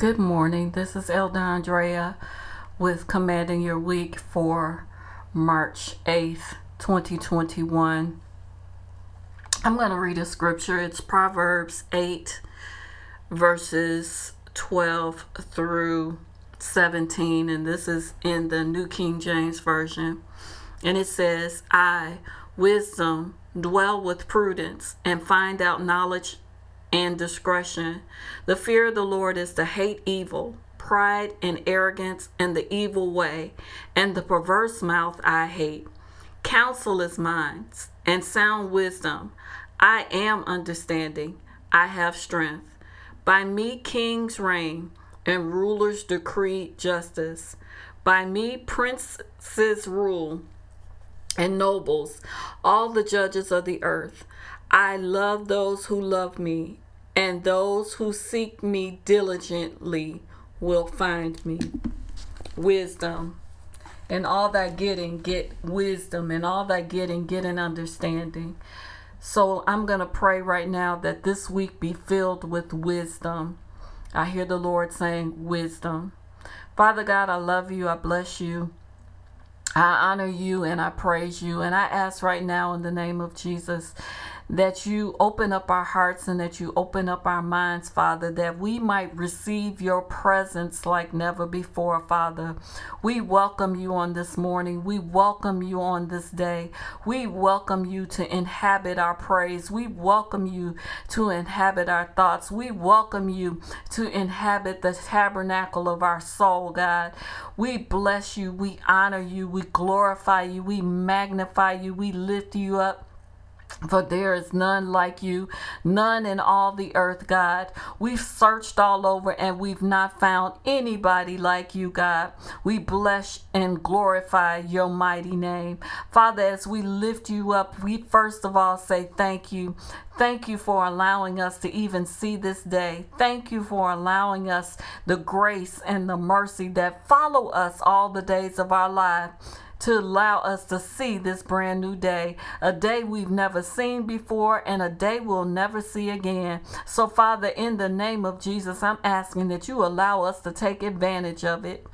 Good morning. This is Elder Andrea with Commanding Your Week for March 8th, 2021. I'm going to read a scripture. It's Proverbs 8, verses 12 through 17, and this is in the New King James Version. And it says, I, wisdom, dwell with prudence and find out knowledge and discretion. The fear of the Lord is to hate evil, pride and arrogance and the evil way, and the perverse mouth I hate. Counsel is mine, and sound wisdom. I am understanding. I have strength. By me kings reign, and rulers decree justice. By me princes rule, and nobles, all the judges of the earth. I love those who love me, and those who seek me diligently will find me. Wisdom. And all that getting, get wisdom. And all that getting, get an understanding. So I'm going to pray right now that this week be filled with wisdom. I hear the Lord saying, Wisdom. Father God, I love you. I bless you. I honor you and I praise you. And I ask right now in the name of Jesus that you open up our hearts and that you open up our minds, Father, that we might receive your presence like never before, Father. We welcome you on this morning. We welcome you on this day. We welcome you to inhabit our praise. We welcome you to inhabit our thoughts. We welcome you to inhabit the tabernacle of our soul, God. We bless you. We honor you. We glorify you. We magnify you. We lift you up. For there is none like you, none in all the earth, God. We've searched all over and we've not found anybody like you, God. We bless and glorify your mighty name. Father, as we lift you up, we first of all say thank you. Thank you for allowing us to even see this day. Thank you for allowing us the grace and the mercy that follow us all the days of our life to allow us to see this brand new day, a day we've never seen before and a day we'll never see again. So, Father, in the name of Jesus, I'm asking that you allow us to take advantage of it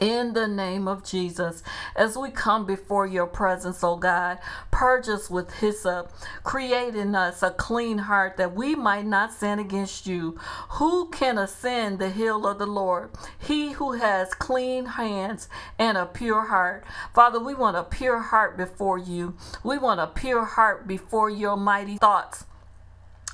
in the name of Jesus, as we come before your presence, O God, purge us with hyssop, create in us a clean heart that we might not sin against you. Who can ascend the hill of the Lord? He who has clean hands and a pure heart. Father, we want a pure heart before you. We want a pure heart before your mighty thoughts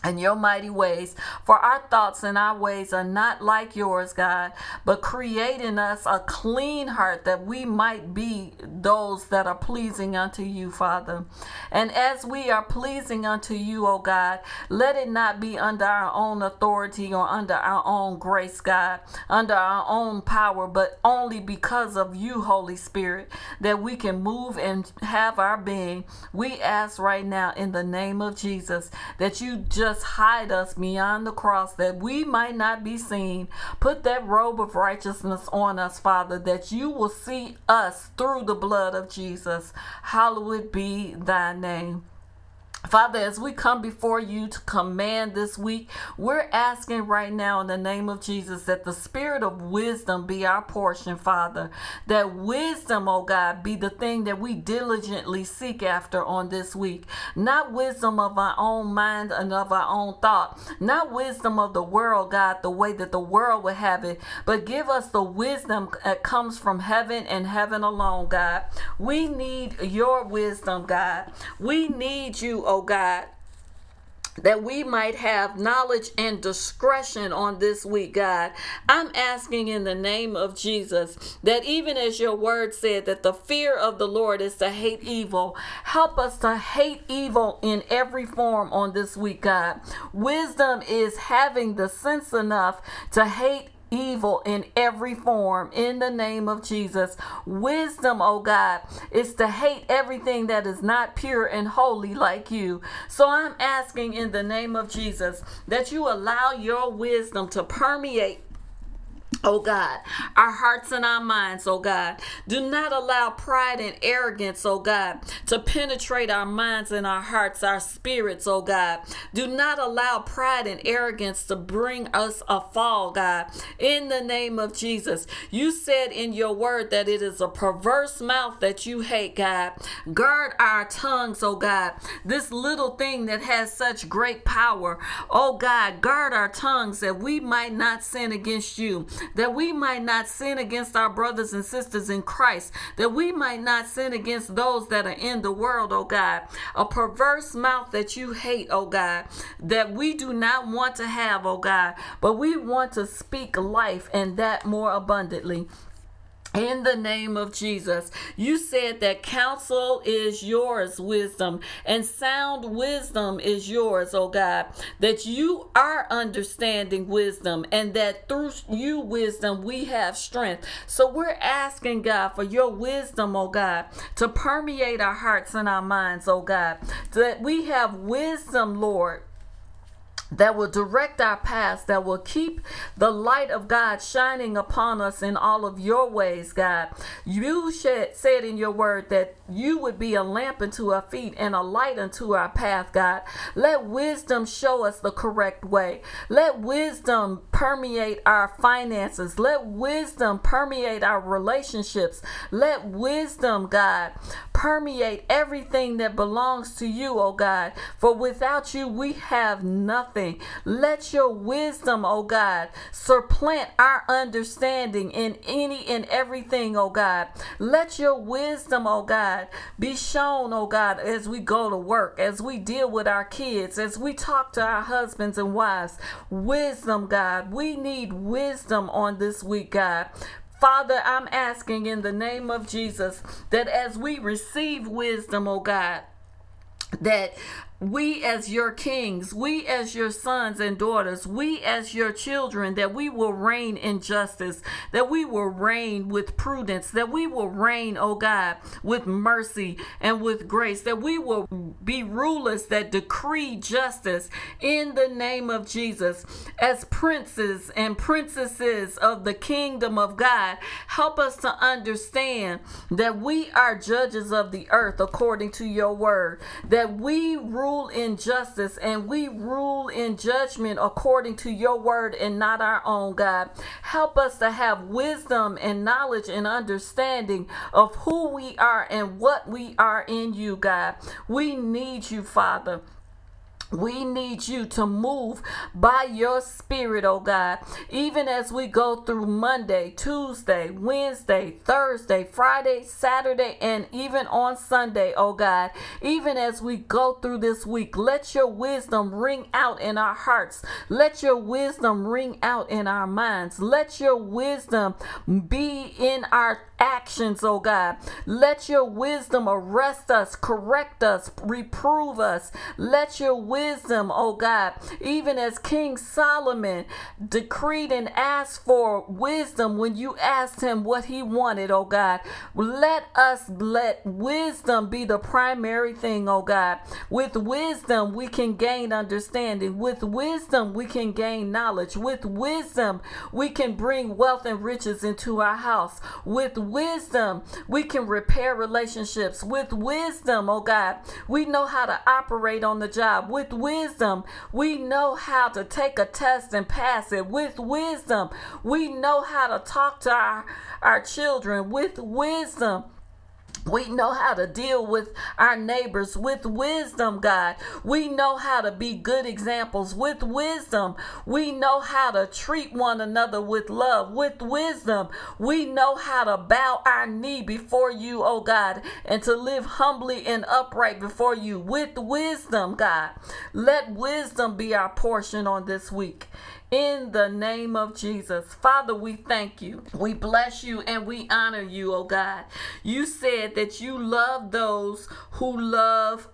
and your mighty ways. For our thoughts and our ways are not like yours, God, but create in us a clean heart that we might be those that are pleasing unto you, Father. And as we are pleasing unto you, O God, let it not be under our own authority or under our own grace, God, under our own power, but only because of you, Holy Spirit, that we can move and have our being. We ask right now in the name of Jesus that you just just hide us beyond the cross that we might not be seen. Put that robe of righteousness on us, Father, that you will see us through the blood of Jesus. Hallowed be thy name. Father, as we come before you to command this week, we're asking right now in the name of Jesus that the spirit of wisdom be our portion, Father. That wisdom, oh God, be the thing that we diligently seek after on this week. Not wisdom of our own mind and of our own thought. Not wisdom of the world, God, the way that the world would have it. But give us the wisdom that comes from heaven and heaven alone, God. We need your wisdom, God. We need you, oh God, that we might have knowledge and discretion on this week, God. I'm asking in the name of Jesus that even as your word said that the fear of the Lord is to hate evil, help us to hate evil in every form on this week, God. Wisdom is having the sense enough to hate evil in every form in the name of Jesus. Wisdom, oh God, is to hate everything that is not pure and holy like you. So I'm asking in the name of Jesus that you allow your wisdom to permeate Oh God, our hearts and our minds, oh God. Do not allow pride and arrogance, oh God, to penetrate our minds and our hearts, our spirits, oh God. Do not allow pride and arrogance to bring us a fall, God. In the name of Jesus, you said in your word that it is a perverse mouth that you hate, God. Guard our tongues, oh God. This little thing that has such great power, oh God, guard our tongues that we might not sin against you that we might not sin against our brothers and sisters in Christ, that we might not sin against those that are in the world, oh God. A perverse mouth that you hate, oh God, that we do not want to have, oh God, but we want to speak life and that more abundantly in the name of Jesus. You said that counsel is yours, wisdom, and sound wisdom is yours, oh God. That you are understanding wisdom, and that through you, wisdom, we have strength. So we're asking God for your wisdom, oh God, to permeate our hearts and our minds, oh God. That we have wisdom, Lord that will direct our paths, that will keep the light of God shining upon us in all of your ways, God. You said in your word that you would be a lamp unto our feet and a light unto our path, God. Let wisdom show us the correct way. Let wisdom permeate our finances. Let wisdom permeate our relationships. Let wisdom, God, permeate everything that belongs to you, oh God. For without you, we have Let your wisdom, oh God, supplant our understanding in any and everything, oh God. Let your wisdom, oh God, be shown, oh God, as we go to work, as we deal with our kids, as we talk to our husbands and wives. Wisdom, God. We need wisdom on this week, God. Father, I'm asking in the name of Jesus that as we receive wisdom, oh God, that we as your kings, we as your sons and daughters, we as your children, that we will reign in justice, that we will reign with prudence, that we will reign, oh God, with mercy and with grace, that we will be rulers that decree justice in the name of Jesus. As princes and princesses of the kingdom of God, help us to understand that we are judges of the earth according to your word, that we rule rule in justice and we rule in judgment according to your word and not our own, God. Help us to have wisdom and knowledge and understanding of who we are and what we are in you, God. We need you, Father. We need you to move by your spirit, oh God, even as we go through Monday, Tuesday, Wednesday, Thursday, Friday, Saturday, and even on Sunday, oh God. Even as we go through this week, let your wisdom ring out in our hearts. Let your wisdom ring out in our minds. Let your wisdom be in our actions, oh God. Let your wisdom arrest us, correct us, reprove us. Let your wisdom, oh God, even as King Solomon decreed and asked for wisdom when you asked him what he wanted, oh God. Let us let wisdom be the primary thing, oh God. With wisdom, we can gain understanding. With wisdom, we can gain knowledge. With wisdom, we can bring wealth and riches into our house. With wisdom, we can repair relationships. With wisdom, oh God, we know how to operate on the job. With wisdom, we know how to take a test and pass it. With wisdom, we know how to talk to our, our children. With wisdom, we know how to deal with our neighbors with wisdom, God. We know how to be good examples with wisdom. We know how to treat one another with love with wisdom. We know how to bow our knee before you, oh God, and to live humbly and upright before you with wisdom, God. Let wisdom be our portion on this week in the name of Jesus. Father, we thank you. We bless you and we honor you, oh God. You said that you love those who love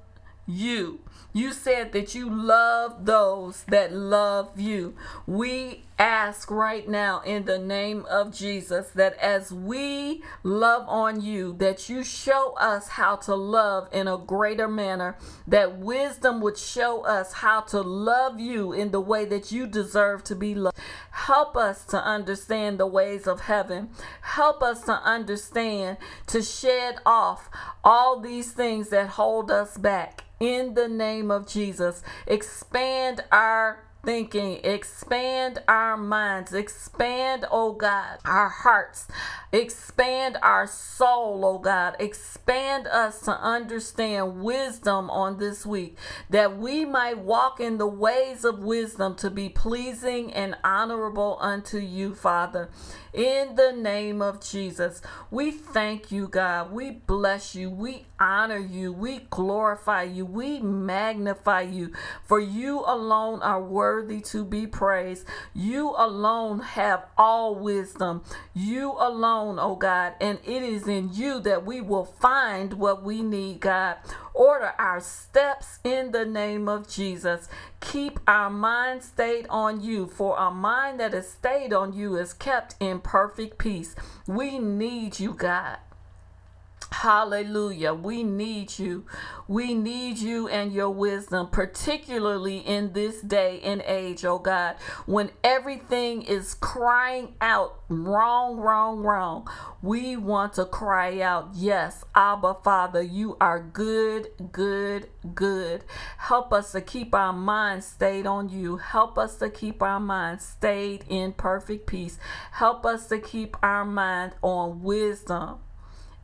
you. You said that you love those that love you. We ask right now in the name of Jesus that as we love on you, that you show us how to love in a greater manner, that wisdom would show us how to love you in the way that you deserve to be loved. Help us to understand the ways of heaven. Help us to understand to shed off all these things that hold us back in the name of Jesus. Expand our thinking, expand our minds, expand, oh God, our hearts, expand our soul, oh God, expand us to understand wisdom on this week, that we might walk in the ways of wisdom to be pleasing and honorable unto you, Father. In the name of Jesus, we thank you, God. We bless you. We honor you. We glorify you. We magnify you. For you alone are worthy to be praised. You alone have all wisdom. You alone, oh God. And it is in you that we will find what we need, God. Order our steps in the name of Jesus. Keep our mind stayed on you, for a mind that is stayed on you is kept in perfect peace. We need you, God. Hallelujah. We need you. We need you and your wisdom, particularly in this day and age, oh God, when everything is crying out wrong, wrong, wrong. We want to cry out, Yes, Abba Father, you are good, good, good. Help us to keep our minds stayed on you. Help us to keep our minds stayed in perfect peace. Help us to keep our mind on wisdom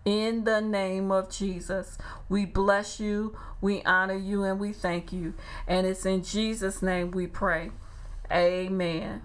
in the name of Jesus. We bless you, we honor you, and we thank you. And it's in Jesus' name we pray. Amen.